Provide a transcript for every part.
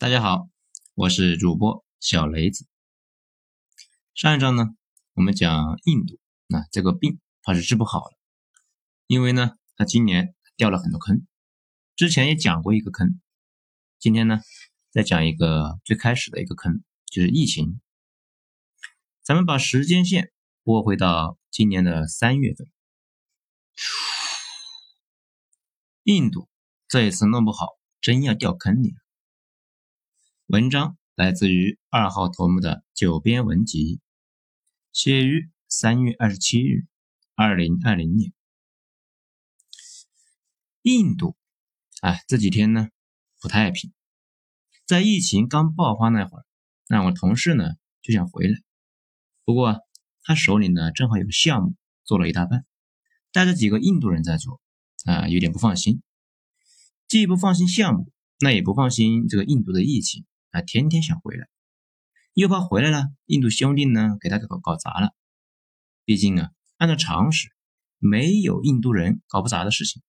大家好，我是主播小雷子。上一章呢，我们讲印度，那这个病它是治不好的，因为呢，它今年掉了很多坑。之前也讲过一个坑，今天呢，再讲一个最开始的一个坑，就是疫情。咱们把时间线拨回到今年的三月份，印度这一次弄不好，真要掉坑里了。文章来自于二号头目的九编文集，写于三月二十七日，二零二零年。印度，哎，这几天呢不太平。在疫情刚爆发那会儿，那我同事呢就想回来，不过他手里呢正好有项目做了一大半，带着几个印度人在做，啊，有点不放心，既不放心项目，那也不放心这个印度的疫情。他，天天想回来，又怕回来了，印度兄弟呢给他搞搞砸了。毕竟啊，按照常识，没有印度人搞不砸的事情，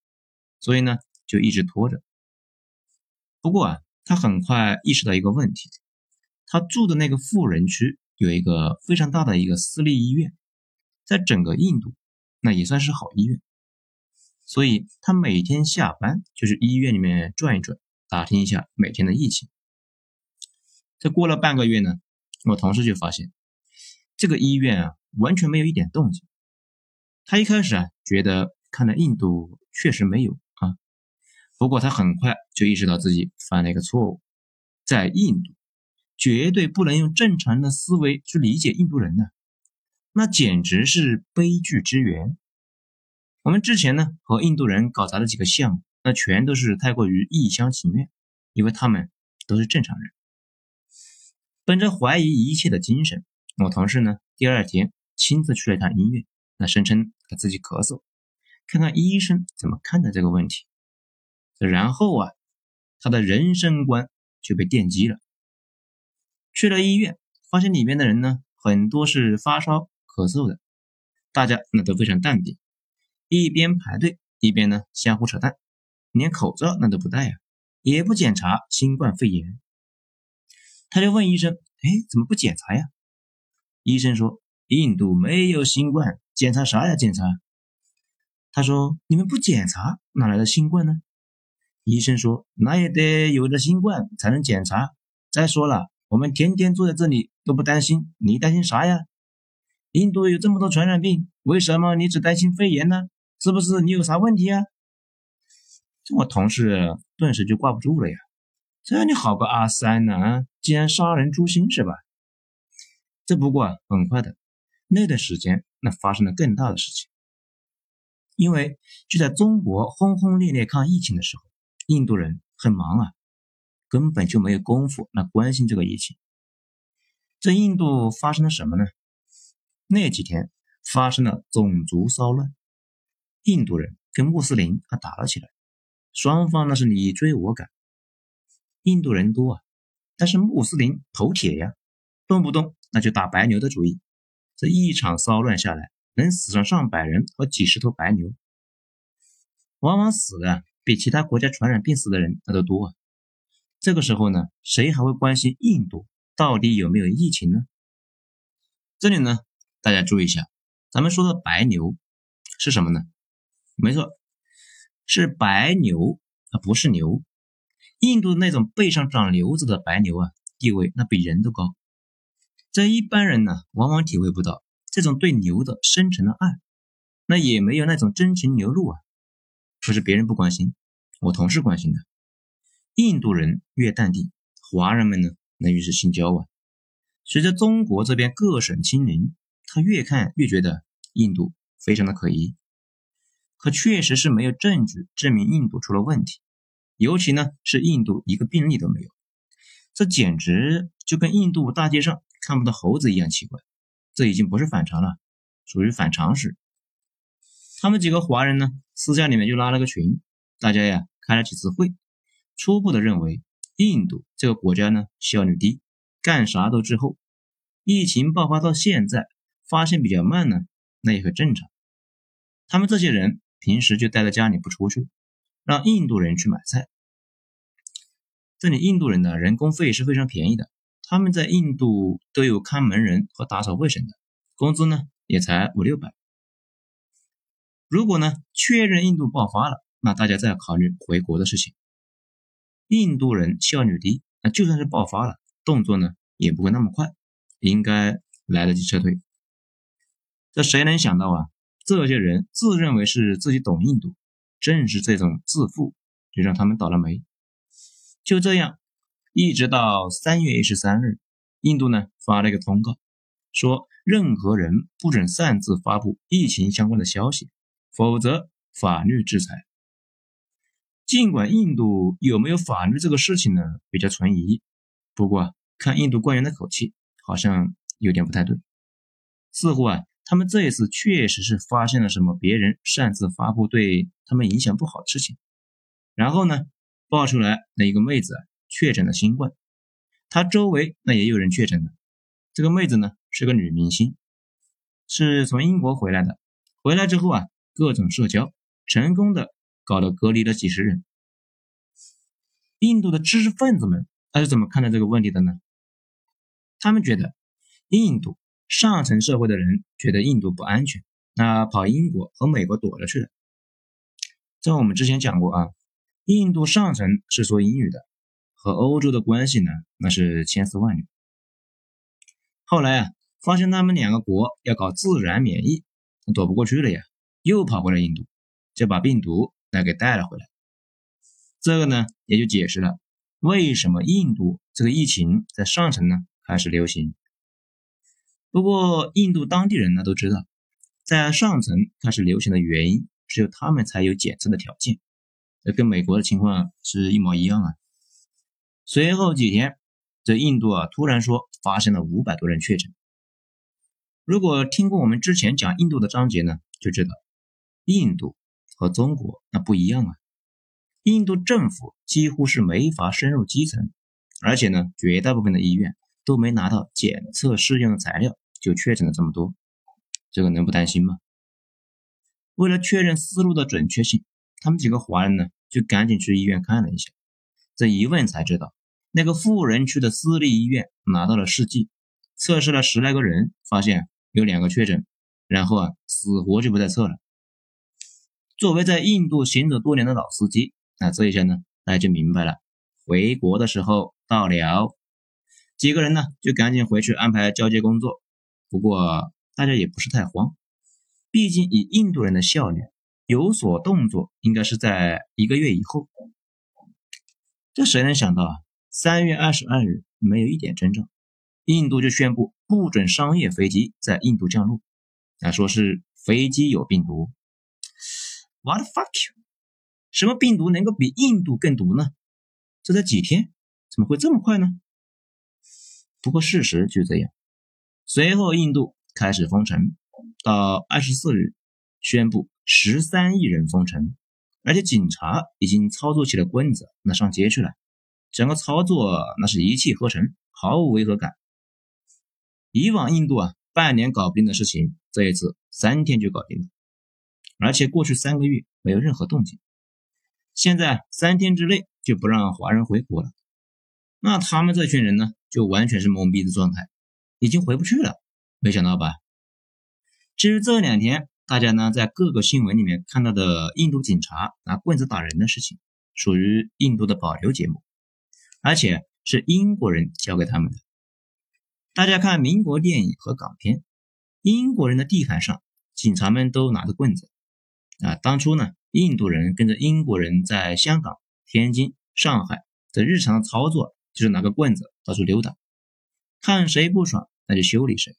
所以呢就一直拖着。不过啊，他很快意识到一个问题，他住的那个富人区有一个非常大的一个私立医院，在整个印度那也算是好医院，所以他每天下班就去医院里面转一转，打听一下每天的疫情。这过了半个月呢，我同事就发现这个医院啊完全没有一点动静。他一开始啊觉得看来印度确实没有啊，不过他很快就意识到自己犯了一个错误，在印度绝对不能用正常的思维去理解印度人呢，那简直是悲剧之源。我们之前呢和印度人搞砸的几个项目，那全都是太过于一厢情愿，因为他们都是正常人。本着怀疑一切的精神，我同事呢第二天亲自去了一趟医院，那声称他自己咳嗽，看看医生怎么看待这个问题。然后啊，他的人生观就被电击了。去了医院，发现里面的人呢很多是发烧咳嗽的，大家那都非常淡定，一边排队一边呢相互扯淡，连口罩那都不戴啊，也不检查新冠肺炎。他就问医生：“哎，怎么不检查呀？”医生说：“印度没有新冠，检查啥呀？检查？”他说：“你们不检查，哪来的新冠呢？”医生说：“那也得有了新冠才能检查。再说了，我们天天坐在这里都不担心，你担心啥呀？印度有这么多传染病，为什么你只担心肺炎呢？是不是你有啥问题啊？”我同事顿时就挂不住了呀。这你好个阿三呢啊？竟然杀人诛心是吧？这不过很快的，那段时间那发生了更大的事情。因为就在中国轰轰烈烈抗疫情的时候，印度人很忙啊，根本就没有功夫那关心这个疫情。这印度发生了什么呢？那几天发生了种族骚乱，印度人跟穆斯林啊打了起来，双方那是你追我赶。印度人多啊，但是穆斯林头铁呀，动不动那就打白牛的主意。这一场骚乱下来，能死上上百人和几十头白牛，往往死的比其他国家传染病死的人那都多啊。这个时候呢，谁还会关心印度到底有没有疫情呢？这里呢，大家注意一下，咱们说的白牛是什么呢？没错，是白牛，啊，不是牛。印度那种背上长瘤子的白牛啊，地位那比人都高。这一般人呢，往往体会不到这种对牛的深沉的爱，那也没有那种真情流露啊。可是别人不关心，我同事关心的。印度人越淡定，华人们呢，那越是心焦啊。随着中国这边各省清零，他越看越觉得印度非常的可疑。可确实是没有证据证明印度出了问题。尤其呢是印度一个病例都没有，这简直就跟印度大街上看不到猴子一样奇怪。这已经不是反常了，属于反常识。他们几个华人呢，私下里面就拉了个群，大家呀开了几次会，初步的认为印度这个国家呢效率低，干啥都滞后。疫情爆发到现在，发现比较慢呢，那也很正常。他们这些人平时就待在家里不出去。让印度人去买菜，这里印度人的人工费是非常便宜的，他们在印度都有看门人和打扫卫生的，工资呢也才五六百。如果呢确认印度爆发了，那大家再考虑回国的事情。印度人效率低，那就算是爆发了，动作呢也不会那么快，应该来得及撤退。这谁能想到啊？这些人自认为是自己懂印度，正是这种自负，就让他们倒了霉。就这样，一直到三月十三日，印度呢发了一个通告，说任何人不准擅自发布疫情相关的消息。否则，法律制裁。尽管印度有没有法律这个事情呢比较存疑，不过看印度官员的口气，好像有点不太对。似乎啊，他们这一次确实是发现了什么别人擅自发布对他们影响不好的事情，然后呢，爆出来那一个妹子确诊了新冠，她周围那也有人确诊了。这个妹子呢是个女明星，是从英国回来的，回来之后啊。各种社交，成功的搞了隔离了几十人。印度的知识分子们他是怎么看待这个问题的呢？他们觉得，印度上层社会的人觉得印度不安全，那跑英国和美国躲着去了。这我们之前讲过啊，印度上层是说英语的，和欧洲的关系呢那是千丝万缕。后来啊，发现他们两个国要搞自然免疫，躲不过去了呀。又跑回了印度，就把病毒那给带了回来。这个呢，也就解释了为什么印度这个疫情在上层呢开始流行。不过，印度当地人呢都知道，在上层开始流行的原因，只有他们才有检测的条件。这跟美国的情况是一模一样啊。随后几天，这印度啊突然说发生了五百多人确诊。如果听过我们之前讲印度的章节呢，就知道。印度和中国那不一样啊！印度政府几乎是没法深入基层，而且呢，绝大部分的医院都没拿到检测试用的材料，就确诊了这么多，这个能不担心吗？为了确认思路的准确性，他们几个华人呢就赶紧去医院看了一下，这一问才知道，那个富人区的私立医院拿到了试剂，测试了十来个人，发现有两个确诊，然后啊，死活就不再测了。作为在印度行走多年的老司机，那这一下呢，大家就明白了，回国的时候到了，几个人呢就赶紧回去安排交接工作。不过大家也不是太慌，毕竟以印度人的效率，有所动作应该是在一个月以后。这谁能想到啊？三月二十二日没有一点征兆，印度就宣布不准商业飞机在印度降落，啊，说是飞机有病毒。What fuck you？什么病毒能够比印度更毒呢？这才几天，怎么会这么快呢？不过事实就这样。随后，印度开始封城，到二十四日宣布十三亿人封城，而且警察已经操作起了棍子，那上街去了。整个操作那是一气呵成，毫无违和感。以往印度啊半年搞不定的事情，这一次三天就搞定了。而且过去三个月没有任何动静，现在三天之内就不让华人回国了，那他们这群人呢，就完全是懵逼的状态，已经回不去了。没想到吧？至于这两天大家呢在各个新闻里面看到的印度警察拿棍子打人的事情，属于印度的保留节目，而且是英国人教给他们的。大家看民国电影和港片，英国人的地盘上，警察们都拿着棍子。啊，当初呢，印度人跟着英国人在香港、天津、上海，的日常操作就是拿个棍子到处溜达，看谁不爽，那就修理谁。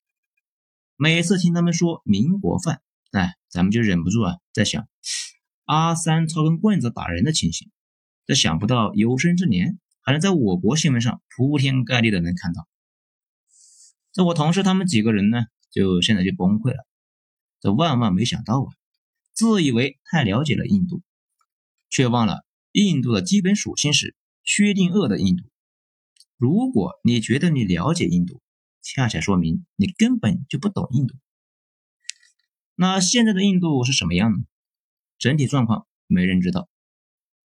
每次听他们说民国饭，哎，咱们就忍不住啊，在想阿三操根棍子打人的情形。这想不到有生之年还能在我国新闻上铺天盖地的能看到。这我同事他们几个人呢，就现在就崩溃了。这万万没想到啊！自以为太了解了印度，却忘了印度的基本属性是薛定谔的印度。如果你觉得你了解印度，恰恰说明你根本就不懂印度。那现在的印度是什么样呢？整体状况没人知道。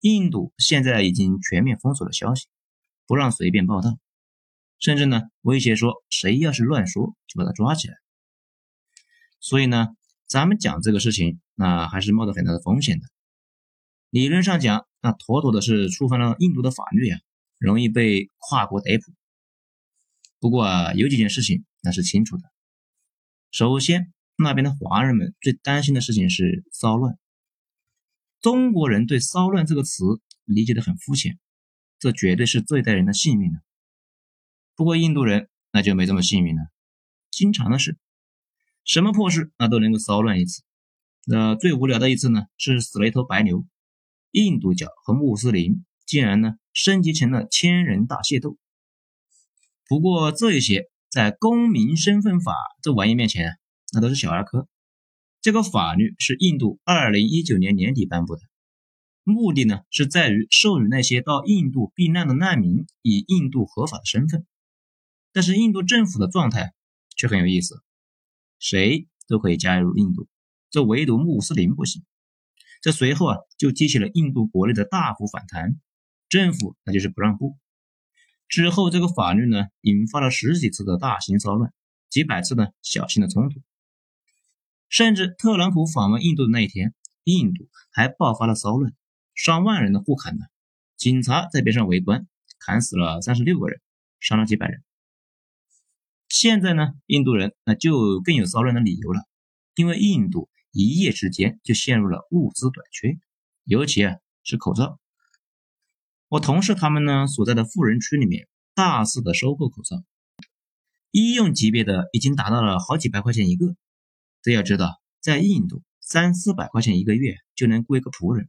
印度现在已经全面封锁了消息，不让随便报道，甚至呢威胁说谁要是乱说就把他抓起来。所以呢，咱们讲这个事情，那还是冒着很大的风险的。理论上讲，那妥妥的是触犯了印度的法律呀，容易被跨国逮捕。不过啊，有几件事情那是清楚的。首先，那边的华人们最担心的事情是骚乱。中国人对“骚乱”这个词理解的很肤浅，这绝对是这一代人的幸运了。不过印度人那就没这么幸运了，经常的是，什么破事那都能够骚乱一次。那最无聊的一次呢，是死了一头白牛，印度教和穆斯林竟然呢升级成了千人大械斗。不过这一些在公民身份法这玩意面前，那都是小儿科。这个法律是印度二零一九年年底颁布的，目的呢是在于授予那些到印度避难的难民以印度合法的身份。但是印度政府的状态却很有意思，谁都可以加入印度，这唯独穆斯林不行。这随后啊就激起了印度国内的大幅反弹，政府那就是不让步。之后这个法律呢引发了十几次的大型骚乱，几百次的小型的冲突。甚至特朗普访问印度的那一天，印度还爆发了骚乱，上万人的互砍呢，警察在边上围观，砍死了三十六个人，伤了几百人。现在呢，印度人那就更有骚乱的理由了，因为印度一夜之间就陷入了物资短缺，尤其啊是口罩。我同事他们呢所在的富人区里面，大肆的收购口罩，医用级别的已经达到了好几百块钱一个。这要知道，在印度三四百块钱一个月就能雇一个仆人，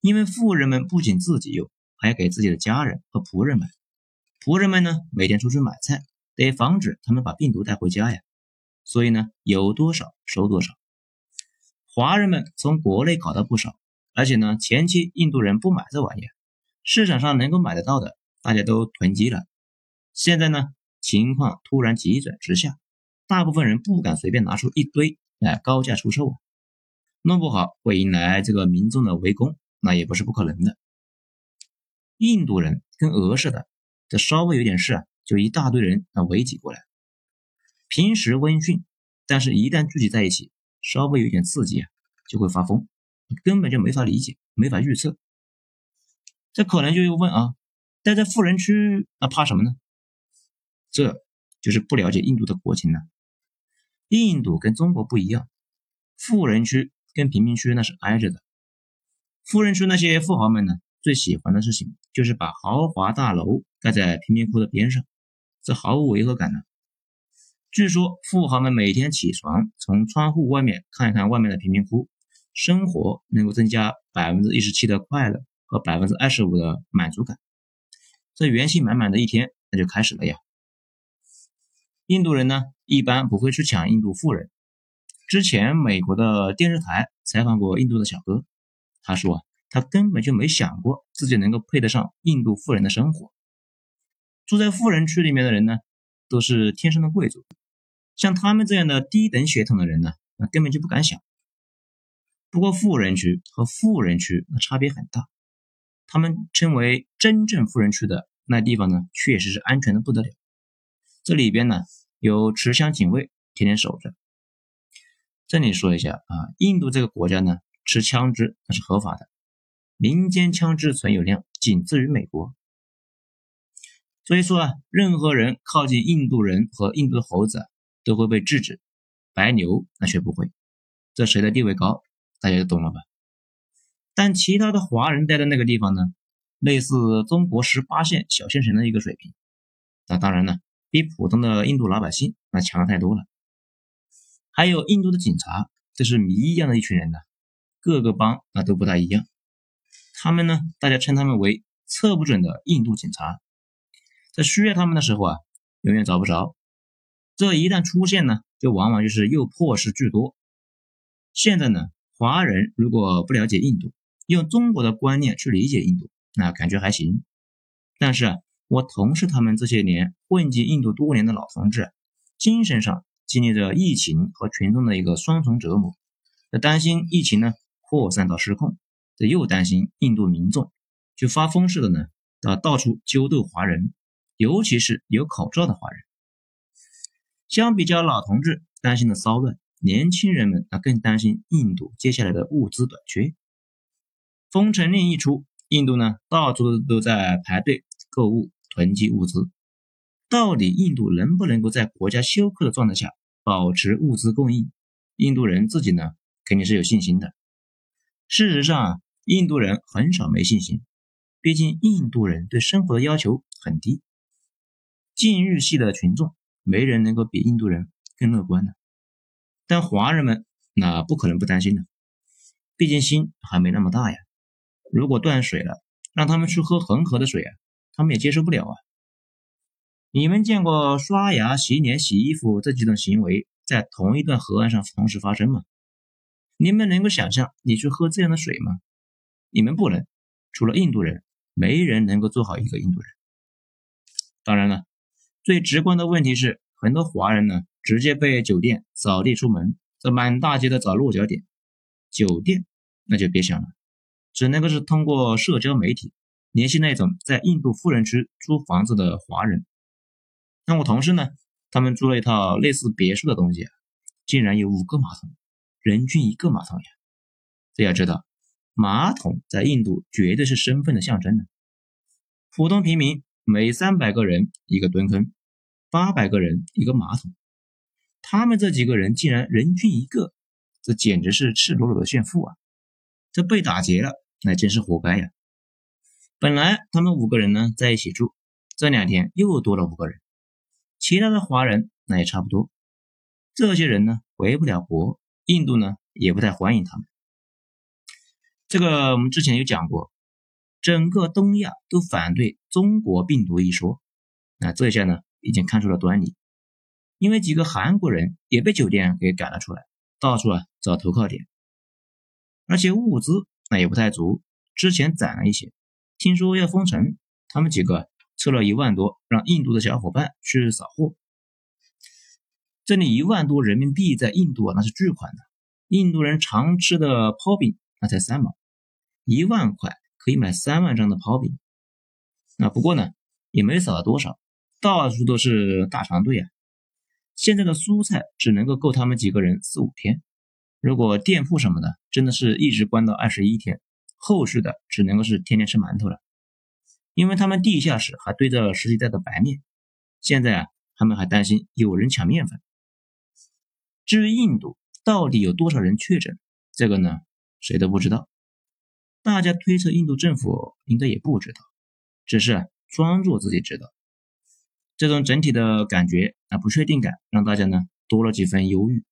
因为富人们不仅自己用，还要给自己的家人和仆人买。仆人们呢，每天出去买菜，得防止他们把病毒带回家呀。所以呢，有多少收多少。华人们从国内搞到不少，而且呢，前期印度人不买这玩意儿，市场上能够买得到的，大家都囤积了。现在呢，情况突然急转直下。大部分人不敢随便拿出一堆来高价出售啊，弄不好会引来这个民众的围攻，那也不是不可能的。印度人跟俄似的，这稍微有点事啊，就一大堆人啊围挤过来。平时温驯，但是一旦聚集在一起，稍微有点刺激啊，就会发疯，根本就没法理解，没法预测。这可能就又问啊，待在富人区，那怕什么呢？这就是不了解印度的国情呢。印度跟中国不一样，富人区跟贫民区那是挨着的。富人区那些富豪们呢，最喜欢的事情就是把豪华大楼盖在贫民窟的边上，这毫无违和感呢。据说富豪们每天起床从窗户外面看一看外面的贫民窟，生活能够增加百分之一十七的快乐和百分之二十五的满足感，这元气满满的一天那就开始了呀。印度人呢，一般不会去抢印度富人。之前美国的电视台采访过印度的小哥，他说啊他根本就没想过自己能够配得上印度富人的生活。住在富人区里面的人呢，都是天生的贵族，像他们这样的低等血统的人呢，那根本就不敢想。不过富人区和富人区那差别很大，他们称为真正富人区的那地方呢，确实是安全的不得了。这里边呢有持枪警卫天天守着。这里说一下啊，印度这个国家呢持枪支那是合法的，民间枪支存有量仅次于美国。所以说啊，任何人靠近印度人和印度的猴子都会被制止，白牛那却不会。这谁的地位高，大家就懂了吧？但其他的华人待的那个地方呢，类似中国十八线小县城的一个水平。那当然了。比普通的印度老百姓那强太多了。还有印度的警察，这是谜一样的一群人呢，各个邦那都不大一样。他们呢，大家称他们为测不准的印度警察，在需要他们的时候啊，永远找不着。这一旦出现呢，就往往就是又破事巨多。现在呢，华人如果不了解印度，用中国的观念去理解印度，那感觉还行。但是。我同事他们这些年混迹印度多年的老同志，精神上经历着疫情和群众的一个双重折磨，这担心疫情呢扩散到失控，这又担心印度民众就发疯似的呢，啊到处揪斗华人，尤其是有口罩的华人。相比较老同志担心的骚乱，年轻人们啊更担心印度接下来的物资短缺。封城令一出，印度呢到处都在排队购物囤积物资。到底印度能不能够在国家休克的状态下保持物资供应？印度人自己呢肯定是有信心的。事实上啊，印度人很少没信心，毕竟印度人对生活的要求很低。禁欲系的群众，没人能够比印度人更乐观的。但华人们那不可能不担心的，毕竟心还没那么大呀。如果断水了，让他们去喝恒河的水啊，他们也接受不了啊。你们见过刷牙、洗脸、洗衣服这几种行为在同一段河岸上同时发生吗？你们能够想象你去喝这样的水吗？你们不能，除了印度人，没人能够做好一个印度人。当然了，最直观的问题是，很多华人呢，直接被酒店扫地出门，这满大街的找落脚点。酒店那就别想了。只能够是通过社交媒体联系那种在印度富人区租房子的华人。那我同事呢，他们租了一套类似别墅的东西，竟然有五个马桶，人均一个马桶呀！这要知道，马桶在印度绝对是身份的象征呢。普通平民每三百个人一个蹲坑，八百个人一个马桶，他们这几个人竟然人均一个，这简直是赤裸裸的炫富啊！这被打劫了。那真是活该呀！本来他们五个人呢在一起住，这两天又多了五个人，其他的华人那也差不多。这些人呢回不了国，印度呢也不太欢迎他们。这个我们之前有讲过，整个东亚都反对中国病毒一说，那这下呢已经看出了端倪，因为几个韩国人也被酒店给赶了出来，到处啊找投靠点，而且物资。那也不太足，之前攒了一些，听说要封城，他们几个凑了一万多，让印度的小伙伴去扫货。这里一万多人民币在印度啊，那是巨款的。印度人常吃的泡饼那才三毛，一万块可以买三万张的泡饼。那不过呢，也没扫了多少，到处都是大长队啊。现在的蔬菜只能够够他们几个人四五天。如果店铺什么的真的是一直关到二十一天，后续的只能够是天天吃馒头了，因为他们地下室还堆着十几袋的白面。现在啊，他们还担心有人抢面粉。至于印度到底有多少人确诊，这个呢，谁都不知道。大家推测印度政府应该也不知道，只是装作自己知道。这种整体的感觉啊，不确定感让大家呢多了几分忧郁。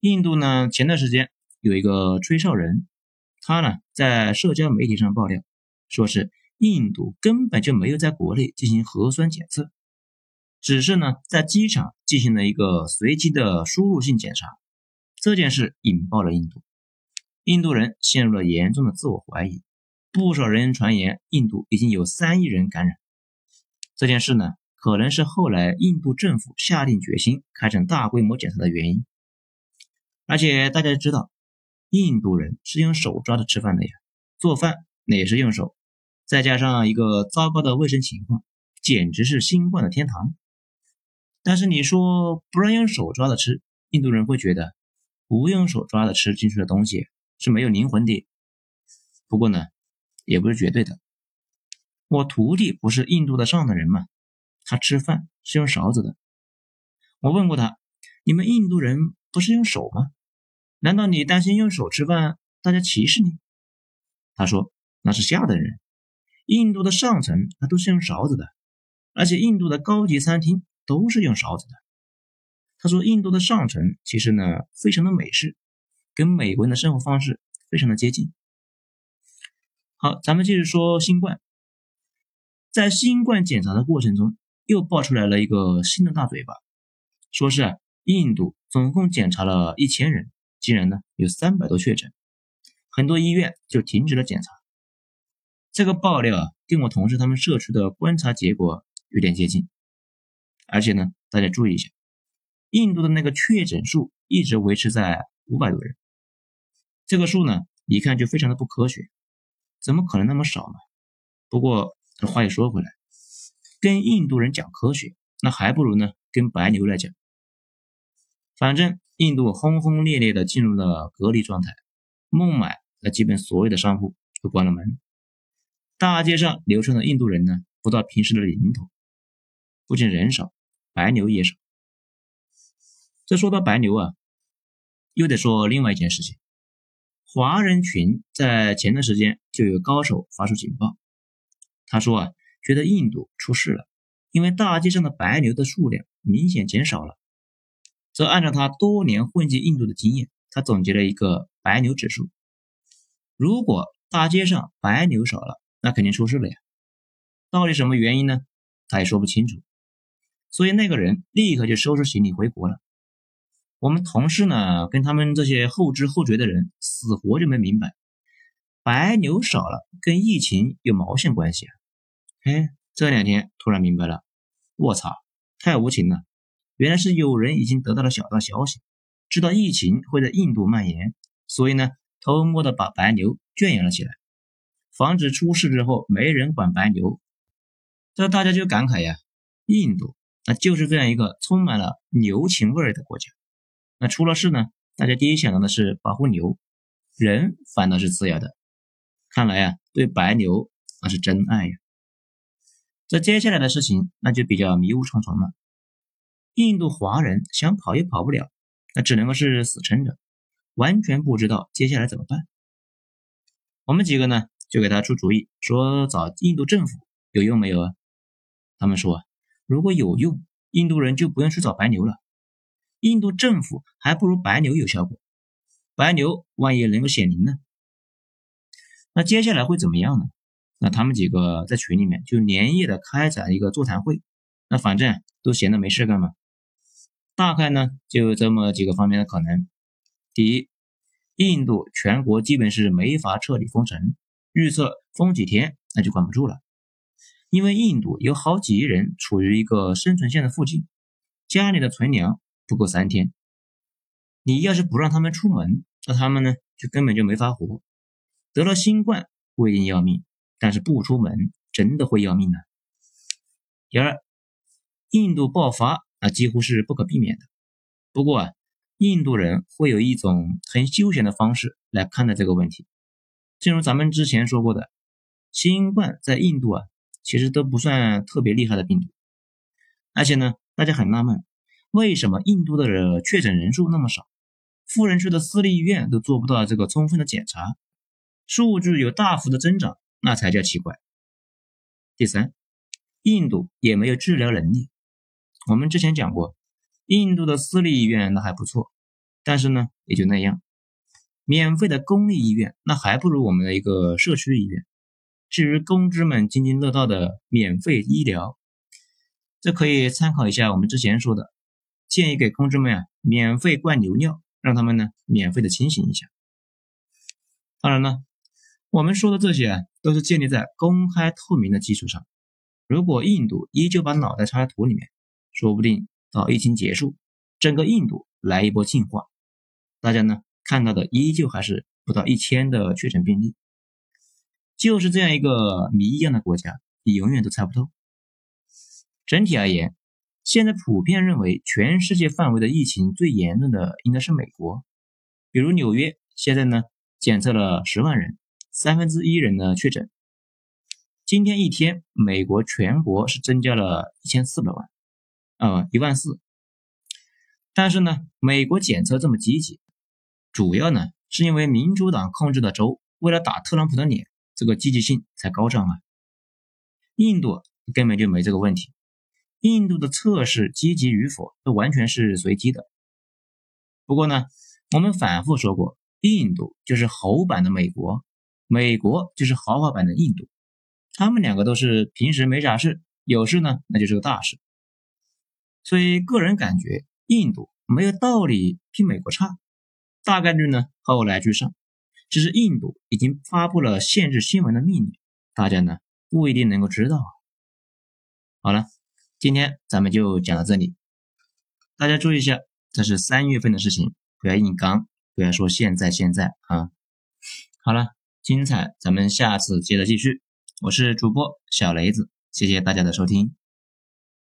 印度呢，前段时间有一个吹哨人，他呢在社交媒体上爆料，说是印度根本就没有在国内进行核酸检测，只是呢在机场进行了一个随机的输入性检查。这件事引爆了印度，印度人陷入了严重的自我怀疑，不少人传言印度已经有三亿人感染。这件事呢，可能是后来印度政府下定决心开展大规模检查的原因。而且大家知道，印度人是用手抓着吃饭的呀，做饭那也是用手，再加上一个糟糕的卫生情况，简直是新冠的天堂。但是你说不让用手抓着吃，印度人会觉得不用手抓着吃进去的东西是没有灵魂的。不过呢，也不是绝对的。我徒弟不是印度的上等人嘛，他吃饭是用勺子的。我问过他，你们印度人不是用手吗？难道你担心用手吃饭，大家歧视你？他说那是下等人，印度的上层那都是用勺子的，而且印度的高级餐厅都是用勺子的。他说印度的上层其实呢非常的美式，跟美国人的生活方式非常的接近。好，咱们继续说新冠，在新冠检查的过程中，又爆出来了一个新的大嘴巴，说是印度总共检查了一千人。竟然呢有三百多确诊，很多医院就停止了检查。这个爆料啊，跟我同事他们社区的观察结果有点接近。而且呢，大家注意一下，印度的那个确诊数一直维持在五百多人，这个数呢一看就非常的不科学，怎么可能那么少呢？不过这话又说回来，跟印度人讲科学，那还不如呢跟白牛来讲。反正印度轰轰烈烈的进入了隔离状态，孟买那基本所有的商铺都关了门，大街上流窜的印度人呢不到平时的零头，不仅人少，白牛也少。这说到白牛啊，又得说另外一件事情。华人群在前段时间就有高手发出警报，他说啊，觉得印度出事了，因为大街上的白牛的数量明显减少了。则按照他多年混迹印度的经验，他总结了一个白牛指数。如果大街上白牛少了，那肯定出事了呀。到底什么原因呢？他也说不清楚。所以那个人立刻就收拾行李回国了。我们同事呢，跟他们这些后知后觉的人死活就没明白，白牛少了跟疫情有毛线关系啊？哎，这两天突然明白了，我操，太无情了！原来是有人已经得到了小道消息，知道疫情会在印度蔓延，所以呢，偷摸的把白牛圈养了起来，防止出事之后没人管白牛。这大家就感慨呀，印度那就是这样一个充满了牛情味的国家。那出了事呢？大家第一想到的是保护牛，人反倒是次要的。看来呀，对白牛那是真爱呀。这接下来的事情那就比较迷雾重重了。印度华人想跑也跑不了，那只能够是死撑着，完全不知道接下来怎么办。我们几个呢就给他出主意，说找印度政府有用没有啊？他们说，如果有用，印度人就不用去找白牛了。印度政府还不如白牛有效果，白牛万一能够显灵呢？那接下来会怎么样呢？那他们几个在群里面就连夜的开展一个座谈会，那反正都闲的没事干嘛，大概呢就这么几个方面的可能：第一，印度全国基本是没法彻底封城，预测封几天那就管不住了，因为印度有好几亿人处于一个生存线的附近，家里的存粮。不够三天，你要是不让他们出门，那他们呢就根本就没法活。得了新冠不一定要命，但是不出门真的会要命的。第二，印度爆发那几乎是不可避免的。不过啊，印度人会有一种很休闲的方式来看待这个问题。正如咱们之前说过的，新冠在印度啊其实都不算特别厉害的病毒，而且呢大家很纳闷。为什么印度的确诊人数那么少？富人区的私立医院都做不到这个充分的检查，数据有大幅的增长，那才叫奇怪。第三，印度也没有治疗能力。我们之前讲过，印度的私立医院那还不错，但是呢也就那样。免费的公立医院那还不如我们的一个社区医院。至于公知们津津乐道的免费医疗，这可以参考一下我们之前说的。建议给公知们啊，免费灌牛尿，让他们呢免费的清醒一下。当然了，我们说的这些啊，都是建立在公开透明的基础上。如果印度依旧把脑袋插在土里面，说不定到疫情结束，整个印度来一波净化，大家呢看到的依旧还是不到一千的确诊病例。就是这样一个谜一样的国家，你永远都猜不透。整体而言。现在普遍认为，全世界范围的疫情最严重的应该是美国，比如纽约，现在呢检测了十万人，三分之一人呢确诊。今天一天，美国全国是增加了一千四百万，啊，一万四。但是呢，美国检测这么积极，主要呢是因为民主党控制的州为了打特朗普的脸，这个积极性才高涨啊。印度根本就没这个问题。印度的测试积极与否都完全是随机的。不过呢，我们反复说过，印度就是猴版的美国，美国就是豪华版的印度，他们两个都是平时没啥事，有事呢那就是个大事。所以个人感觉，印度没有道理比美国差，大概率呢后来居上。只是印度已经发布了限制新闻的命令，大家呢不一定能够知道。好了。今天咱们就讲到这里，大家注意一下，这是三月份的事情，不要硬刚，不要说现在现在啊。好了，精彩，咱们下次接着继续。我是主播小雷子，谢谢大家的收听。